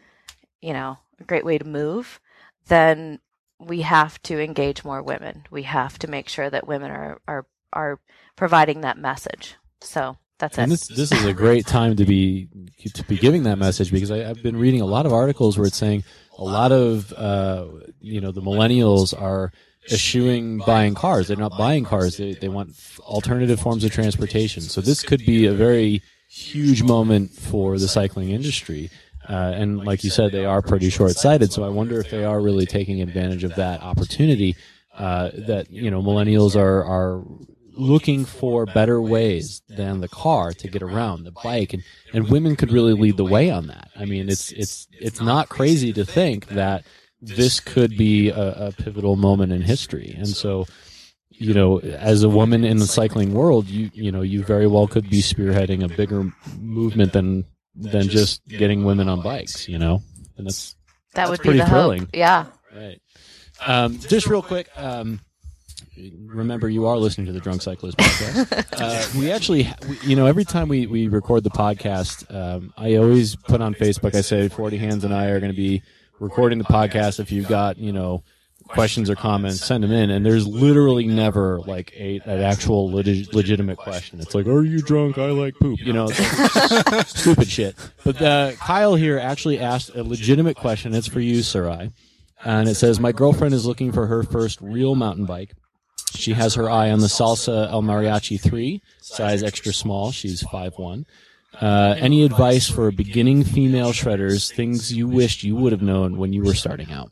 you know a great way to move then we have to engage more women we have to make sure that women are are are providing that message so that's And it this this is a great time to be to be giving that message because I, I've been reading a lot of articles where it's saying a lot of uh, you know the millennials are eschewing buying cars. They're not buying cars. They they want alternative forms of transportation. So this could be a very huge moment for the cycling industry. Uh, and like you said, they are pretty short-sighted. So I wonder if they are really taking advantage of that opportunity. Uh, that you know, millennials are are looking for better ways than the car to get around the bike and, and women could really lead the way on that i mean it's it's it's not crazy to think that this could be a, a pivotal moment in history and so you know as a woman in the cycling world you you know you very well could be spearheading a bigger movement than than just getting women on bikes you know and that's that that's would be pretty the thrilling. hope yeah Right. Um, just real quick, um, remember you are listening to the Drunk Cyclist podcast. uh, we actually, we, you know, every time we, we record the podcast, um, I always put on Facebook, I say 40 Hands and I are going to be recording the podcast. If you've got, you know, questions or comments, send them in. And there's literally never like a, an actual leg- legitimate question. It's like, are you drunk? I like poop. You know, like stupid shit. But uh, Kyle here actually asked a legitimate question. It's for you, Sarai. And it says, My girlfriend is looking for her first real mountain bike. She has her eye on the Salsa El Mariachi 3, size extra small. She's 5'1. Uh, any advice for beginning female shredders, things you wished you would have known when you were starting out?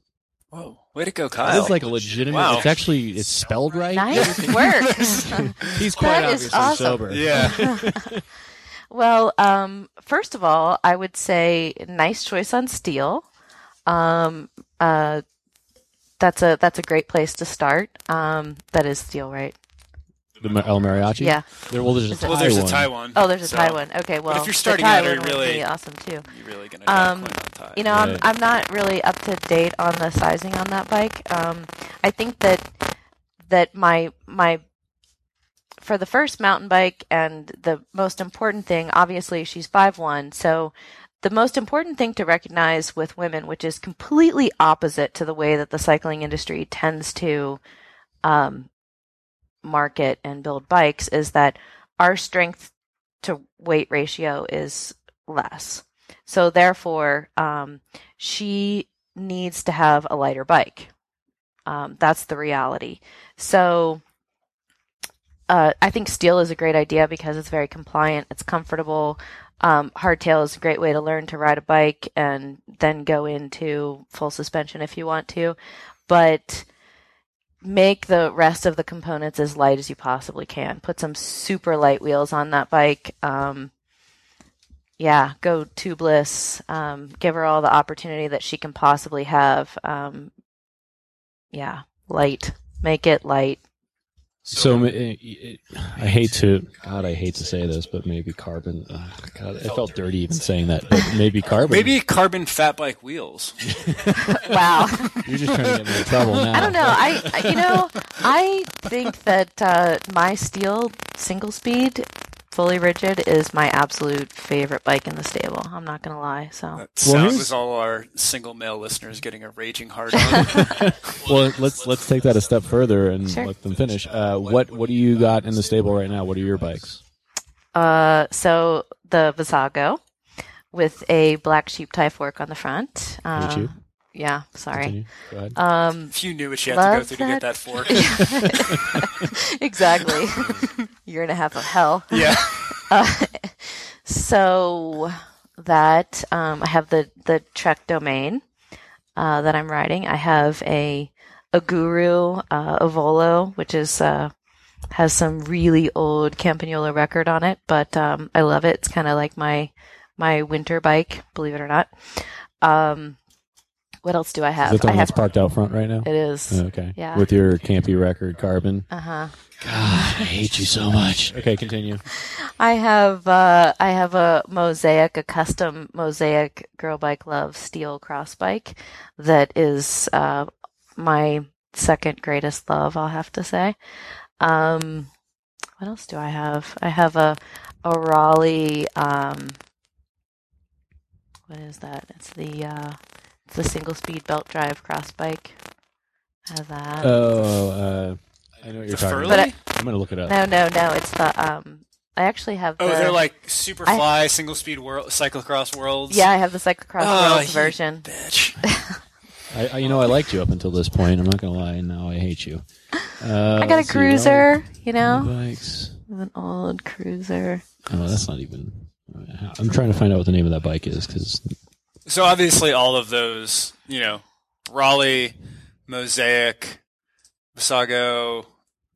Whoa, way to go, This Kyle! is like a legitimate, Wow. it's actually, it's spelled right. nice work He's quite That is obviously awesome. sober. yeah, Well, um, first of all, I would say nice choice on steel. Um, uh, that's a that's a great place to start. Um, that is steel, right? The El Mariachi? Yeah. There, well, there's a Thai well, there's a one. Taiwan. Oh, there's a so Thai one. Okay, well, if you're starting Thai out, are you would really- be awesome too. You're really gonna Um, um, on Thai. You know, I'm I'm not really up to date on the sizing on that bike. Um, I think that that my my for the first mountain bike and the most important thing, obviously, she's five one, so the most important thing to recognize with women, which is completely opposite to the way that the cycling industry tends to um, market and build bikes, is that our strength to weight ratio is less. So therefore, um, she needs to have a lighter bike. Um, that's the reality. So uh, I think steel is a great idea because it's very compliant. It's comfortable. Um, hardtail is a great way to learn to ride a bike and then go into full suspension if you want to. But make the rest of the components as light as you possibly can. Put some super light wheels on that bike. Um, yeah, go tubeless. Um, give her all the opportunity that she can possibly have. Um, yeah, light. Make it light. So it, it, I hate to, God, I hate to say this, but maybe carbon. Uh, God, I felt dirty even saying that. But maybe carbon. Maybe carbon fat bike wheels. Wow. you're just trying to get me in trouble now. I don't know. I I- you know I think that uh, my steel single speed, fully rigid, is my absolute favorite bike in the stable. I'm not gonna lie. So That Well, sounds here's- as all our single male listeners getting a raging hard on. Well, let's let's take that a step further and Sure. let them finish. Uh, what what do you got in the stable right now? What are your bikes? uh, so the Vassago, with a black sheep Ti fork on the front. Hate Uh, you. Yeah, sorry. Continue. Go ahead. Um, If you knew what you had to go Love through to get that. that fork. exactly. Year and a half of hell. yeah. Uh, so that um, I have the the Trek Domane uh, that I'm writing. I have a a Guru uh, Evolo, which is uh, has some really old Campagnolo record on it, but um, I love it. It's kind of like my my winter bike, believe it or not. Um, what else do I Is have? that the I one have that's parked out front right now? it is. Okay. Yeah. With your campy record carbon. Uh huh. God, I hate you so much. Okay, continue. I have uh, I have a mosaic, a custom mosaic Girl Bike Love steel cross bike that is uh, my second greatest love. I'll have to say. Um, what else do I have? I have a a Raleigh. Um, what is that? It's the uh, it's the single speed belt drive cross bike. I that. Oh, uh, I know what you're The talking Furley? about. But I'm gonna look it up. no, no, no. It's the um. I actually have. Oh, the, they're like Superfly, single speed world, cyclocross worlds. Yeah, I have the cyclocross Oh, worlds version. Bitch. I, I, you know, I liked you up until this point. I'm not gonna lie. Now I hate you. Uh, I got a let's see, cruiser, you know, Bikes. an old cruiser. Oh, that's not even. I'm trying to find out what the name of that bike is because So obviously, all of those, you know, Raleigh, Mosaic, Vassago,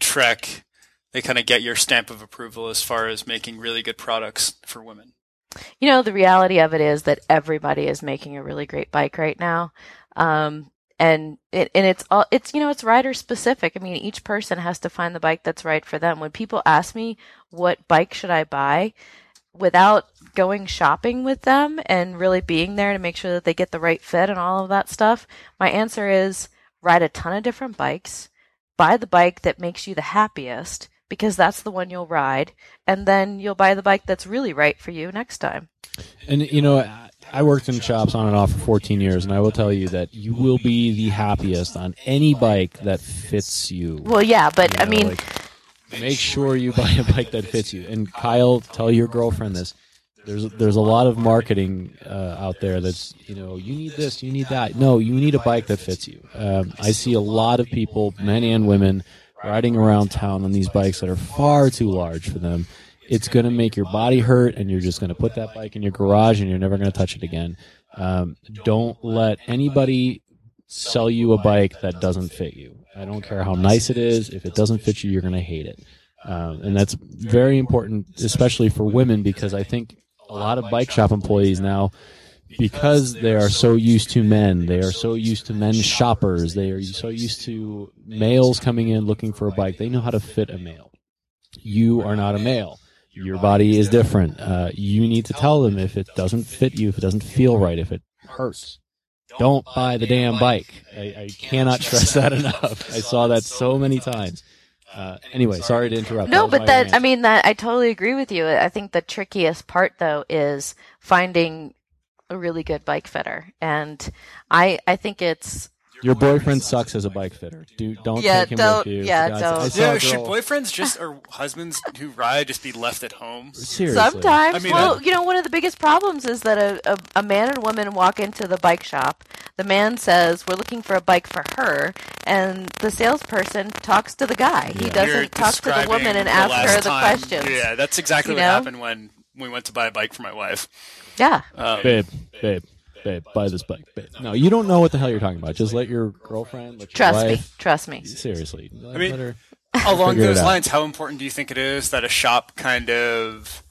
Trek, they kind of get your stamp of approval as far as making really good products for women. You know, the reality of it is that everybody is making a really great bike right now. Um, and it, and it's all it's you know it's rider specific. I mean, each person has to find the bike that's right for them. When people ask me what bike should I buy, without going shopping with them and really being there to make sure that they get the right fit and all of that stuff, my answer is ride a ton of different bikes, buy the bike that makes you the happiest because that's the one you'll ride, and then you'll buy the bike that's really right for you next time. And you know, I- worked in shops on and off for 14 years, and I will tell you that you will be the happiest on any bike that fits you. Well, yeah, but You I mean, like, make sure you buy a bike that fits you. And Kyle, tell your girlfriend this. There's there's a lot of marketing uh, out there that's you know you need this, you need that. No, you need a bike that fits you. Um, I see a lot of people, men and women, riding around town on these bikes that are far too large for them. It's going to make your body hurt, and you're just going to put that bike in your garage, and you're never going to touch it again. Um, don't let anybody sell you a bike that doesn't fit you. I don't care how nice it is. If it doesn't fit you, you're going to hate it. Um, and that's very important, especially for women, because I think a lot of bike shop employees now, because they are so used to men, they are so used to men shoppers, they are so used to males coming in looking for a bike, they know how to fit a male. You are not a male. Your body is different. Uh, you need to tell them if it doesn't fit you, if it doesn't feel right, if it hurts. Don't buy the damn bike. I, I cannot stress that enough. I saw that so many times. Uh, anyway, sorry to interrupt. no, was but that. I mean that I totally agree with you. I think the trickiest part though is finding a really good bike fitter, and I I think it's your boyfriend sucks as a bike fitter. Do don't Yeah, take him don't- with you. yeah, God, don't. I saw Yeah, a should boyfriends just or husbands who ride just be left at home? seriously. Sometimes, I mean, well, I- you know, one of the biggest problems is that a, a, a man and woman walk into the bike shop. The man says, "We're looking for a bike for her," and the salesperson talks to the guy. He doesn't You're talk to the woman and the ask her the time- questions. Yeah, that's exactly You what know? happened when we went to buy a bike for my wife. Yeah. Um, babe, babe, babe, buy this bike, babe. No, you don't know what the hell you're talking about. Just let your girlfriend, let your Trust me. wife. Trust me. Seriously, let, I mean- let her. Along Figure it those out. lines, how important do you think it is that a shop kind of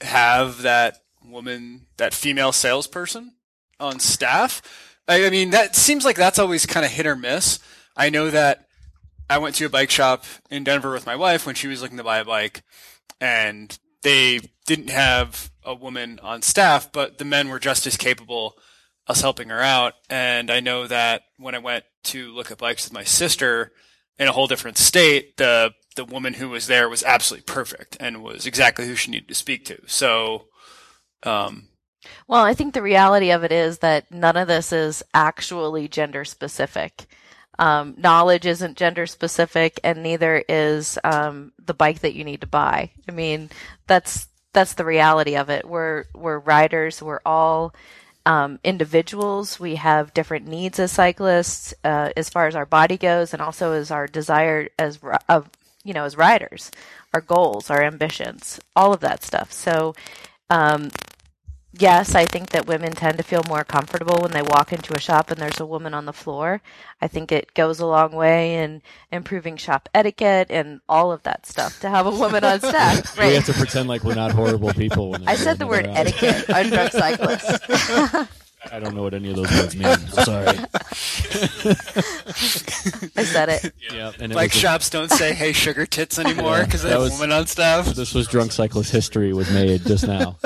have that woman, that female salesperson on staff? I, I mean, that seems like that's always kind of hit or miss. I know that I went to a bike shop in Denver with my wife when she was looking to buy a bike, and they didn't have a woman on staff, but the men were just as capable us helping her out. And I know that when I went to look at bikes with my sister in a whole different state, the the woman who was there was absolutely perfect and was exactly who she needed to speak to. So, um, Well, I think the reality of it is that none of this is actually gender specific. Um, knowledge isn't gender specific, and neither is um, the bike that you need to buy. I mean, that's that's the reality of it. We're we're riders. We're all um, individuals. We have different needs as cyclists, uh, as far as our body goes, and also as our desire as of you know as riders, our goals, our ambitions, all of that stuff. So. Um, yes, I think that women tend to feel more comfortable when they walk into a shop and there's a woman on the floor. I think it goes a long way in improving shop etiquette and all of that stuff to have a woman on staff. We Right. have to pretend like we're not horrible people. When I said the word their- etiquette on drunk cyclists. I don't know what any of those words mean. I'm sorry. I said it. Yeah, and it Bike was a- shops don't say "Hey, sugar tits" anymore Yeah, because they that have was- a woman on staff. this was drunk cyclist history was made just now.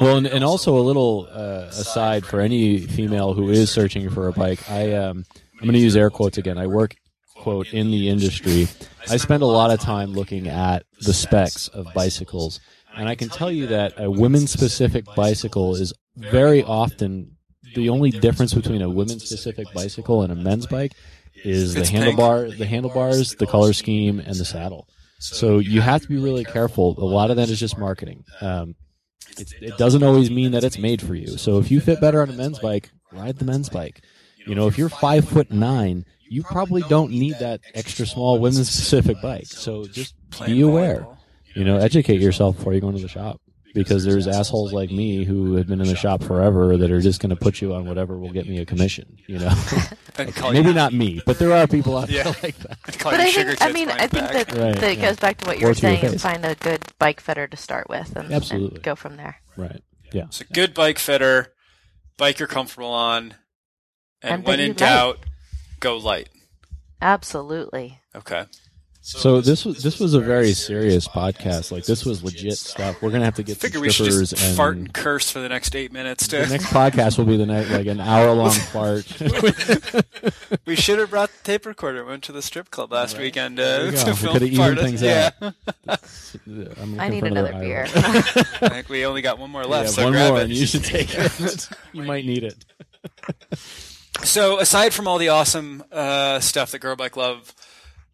Well, and, and also a little uh, aside for any female who is searching for a bike, I um, I'm going to use air quotes again. I work quote in the industry. I spend a lot of time looking at the specs of bicycles, and I can tell you that a women specific bicycle is very often the only difference between a women specific bicycle and a men's bike is the handlebar, the handlebars, the color scheme, and the saddle. So you have to be really careful. A lot of that is just marketing. Um, it, it doesn't always mean that it's made for you. So if you fit better on a men's bike, ride the men's bike. You know, if you're five foot nine, you probably don't need that extra small women's specific bike. So just be aware. You know, educate yourself before you go into the shop. Because there's assholes like me who have been in the shop forever that are just going to put you on whatever will get me a commission. You know, And maybe not me, but there are people out Yeah. there like that. But I think, I mean, I think that, Right, that it yeah. goes back to what you Or were your saying and find a good bike fitter to start with and, Absolutely. and go from there. Right. Yeah. So good bike fitter, bike you're comfortable on, and, And when in you doubt, go light. Absolutely. Okay. So this was this was a very serious podcast. Like this was legit stuff. We're gonna have to get some Figure we should strippers just and fart and curse for the next eight minutes. the next podcast will be the night like an hour long fart. we should have brought the tape recorder. Went to the strip club last weekend uh, you to We film coulda part things yeah. I'm I need another beer. I think we only got one more left. Yeah, so one grab more, it. and you should take it. you might need it. So aside from all the awesome uh, stuff that Girl Bike Love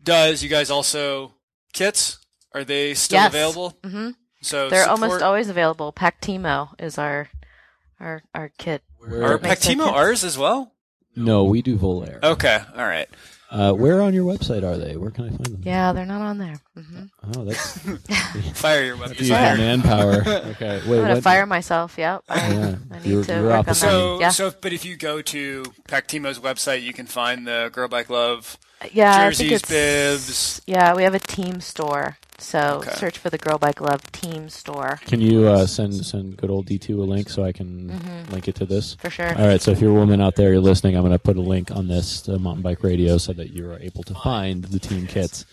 does, you guys also kits. Are they still Yes. available? hmm So They're support- almost always available. Pactimo is our our our kit. Where, Are Makes Pactimo ours as well? no, we do Voler. Okay, all right. Uh, where on your website are they? Where can I find them? Yeah, they're not on there. hmm Oh, that's Fire your web use your manpower. Okay, wait. I'm gonna what- fire myself. Yep. I, Yeah, I need you're- to you're work on that. So, yeah. so, but if you go to Pactimo's website, you can find the Girl Bike Love yeah, I think jerseys, it's, bibs. Yeah, we have a team store. So Okay. search for the Girl Bike Love team store Can you uh, send send good old D two a link so I can Mm-hmm. link it to this? for sure. All right, so if you're a woman out there, you're listening, I'm going to put a link on this to Mountain Bike Radio so that you are able to find the team kits.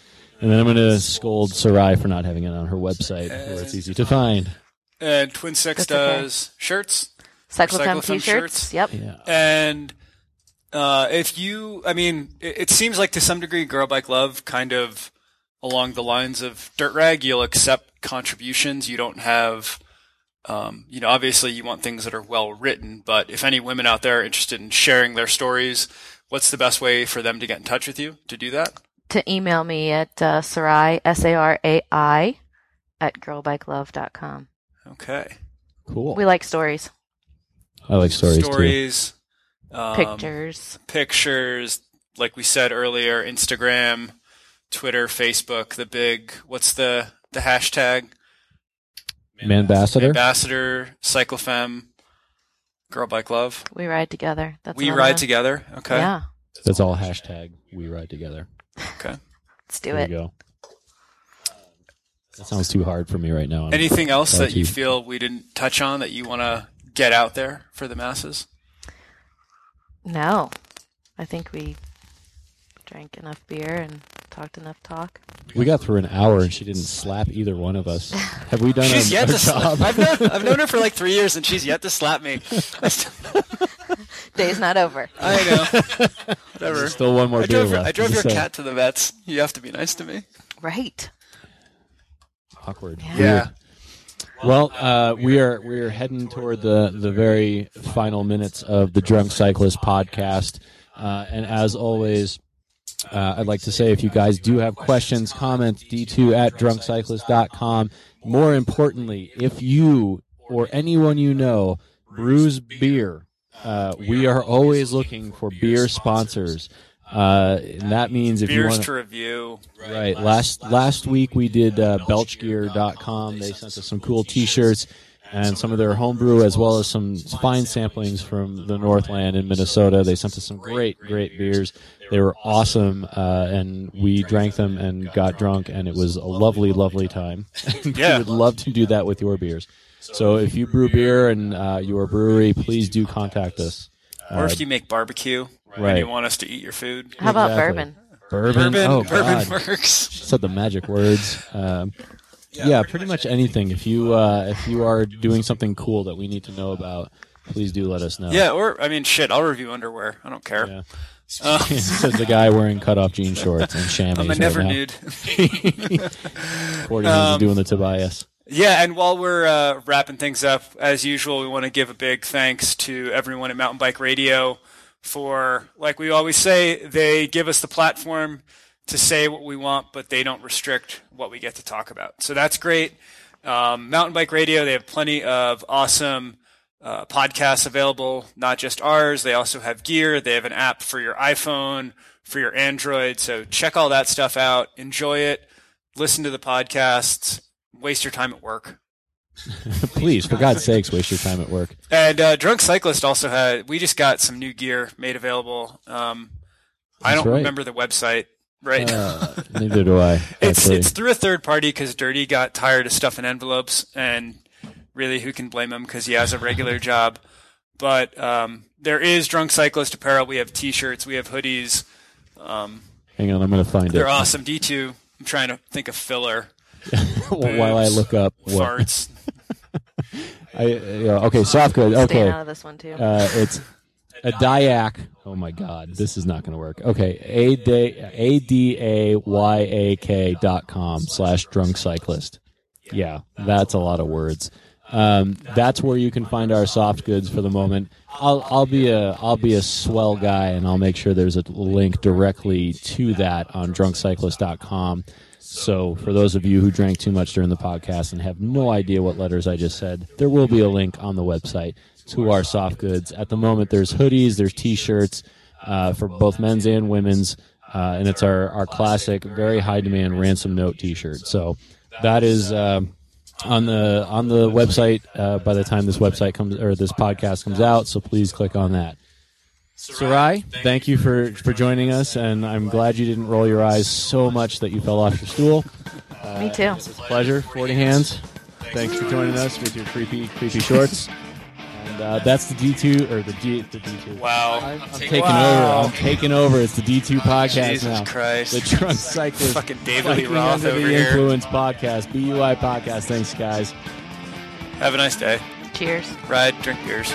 And then I'm going to scold Sarai for not having it on her website where it's easy to find. And Twin Six That's okay. does shirts. CycloFemme CycloFemme t-shirts. shirts. Yep. Yeah. And uh, if you, I mean, it, it seems like to some degree, Girl Bike Love kind of along the lines of Dirt Rag, you'll accept contributions. You don't have, um, you know, obviously you want things that are well written, but if any women out there are interested in sharing their stories, what's the best way for them to get in touch with you to do that? To email me at uh, Sarai S A R A I at girlbikelove.com. Okay. Cool. We like stories, I like stories, too. Stories, um, pictures. pictures, like we said earlier, Instagram, Twitter, Facebook, the big, what's the, the hashtag? Ambassador? Ambassador, CycloFemme, Girl Bike Love. We ride together. That's we ride one. together. Okay. Yeah. That's all hashtag we ride together. Okay. Let's do There it. you go. That sounds too hard for me right now. I'm- Anything else that you Salty. feel we didn't touch on that you want to get out there for the masses? No. I think we drank enough beer and talked enough talk. We got through an hour and she didn't slap either one of us. Have we done She's a, yet a to job? slap. I've known, I've known her for like three years, and she's yet to slap me. Day's not over. I know. Whatever. Still one more I beer drove, your- left. I drove your Just saying. cat to the vets. You have to be nice to me. Right. Awkward. Yeah. Weird. Well, uh, we are we are heading toward the the very final minutes of the Drunk Cyclist podcast, uh, and as always, Uh, I'd like to say if you guys do have questions, comments, d2 at drunkcyclist.com. More importantly, if you or anyone you know brews beer, uh, we are always looking for beer sponsors. Uh, and that means if you want to review. Right. Last last week we did uh, belchgear.com. They sent us some cool T-shirts and some of their homebrew, as well as some fine samplings from the Northland in Minnesota. They sent us some great, great beers. They were awesome, uh, and we drank them and got drunk, and it was a lovely, lovely time. Yeah. we would love to do that with your beers. So if you brew beer and uh, your brewery, please do contact us. Or if you make barbecue and right. you want us to eat your food. How about Exactly. bourbon? Bourbon, Bourbon, oh bourbon God. works. said the magic words. Um, yeah, pretty much anything. If you uh, if you are doing something cool that we need to know about, please do let us know. Yeah, or I mean, shit, I'll review underwear. I don't care. Yeah. Uh, Says the guy wearing cutoff jean shorts and chamois. I'm a never right nude. Cordy Um, is doing the Tobias. Yeah, and while we're uh, wrapping things up, as usual, we want to give a big thanks to everyone at Mountain Bike Radio for, like we always say, they give us the platform to say what we want, but they don't restrict what we get to talk about. So that's great. Um, Mountain Bike Radio, they have plenty of awesome uh, podcasts available, not just ours. They also have gear. They have an app for your iPhone, for your Android. So check all that stuff out. Enjoy it. Listen to the podcasts. Waste your time at work. Please, for God's sakes, waste your time at work. And uh, Drunk Cyclist also had. We just got some new gear made available. Um, I don't right. remember the website right Uh, neither do I. It's actually. it's through a third party because Dirty got tired of stuffing envelopes, and really, who can blame him because he has a regular job. But um, there is drunk cyclist apparel. We have T-shirts, we have hoodies. Um, Hang on, I'm going to find it. they're awesome. D two. I'm trying to think of filler while I look up. What, farts. I, yeah, okay, soft good. Staying Okay, out of this one too. Uh, it's a diac. Oh my God, this is not going to work. Okay, a d a d a y a k dot com slash drunk cyclist. Yeah, that's a lot of words. Um, that's where you can find our soft goods for the moment. I'll I'll be a I'll be a swell guy and I'll make sure there's a link directly to that on drunkcyclist.com. So for those of you who drank too much during the podcast and have no idea what letters I just said, there will be a link on the website to our soft goods. At the moment, there's hoodies, there's t-shirts uh, for both men's and women's, uh, and it's our our classic, very high demand ransom note t-shirt. So that is. um on the on the website uh, by the time this website comes or this podcast comes out. So please click on that. Sarai, thank you for for joining us, and I'm glad you didn't roll your eyes so much that you fell off your stool. Me too. Pleasure, forty hands. Thanks for joining us with your creepy creepy shorts. And uh, that's the D two or the G the D two. Wow. I'm, I'm taking Wow. over. I'm taking over. It's the D two podcast Jesus now. Christ. The drunk cyclist. Fucking David Lee Roth Under over the here. influence podcast. BUI podcast. Thanks, guys. Have a nice day. Cheers. Ride, drink beers.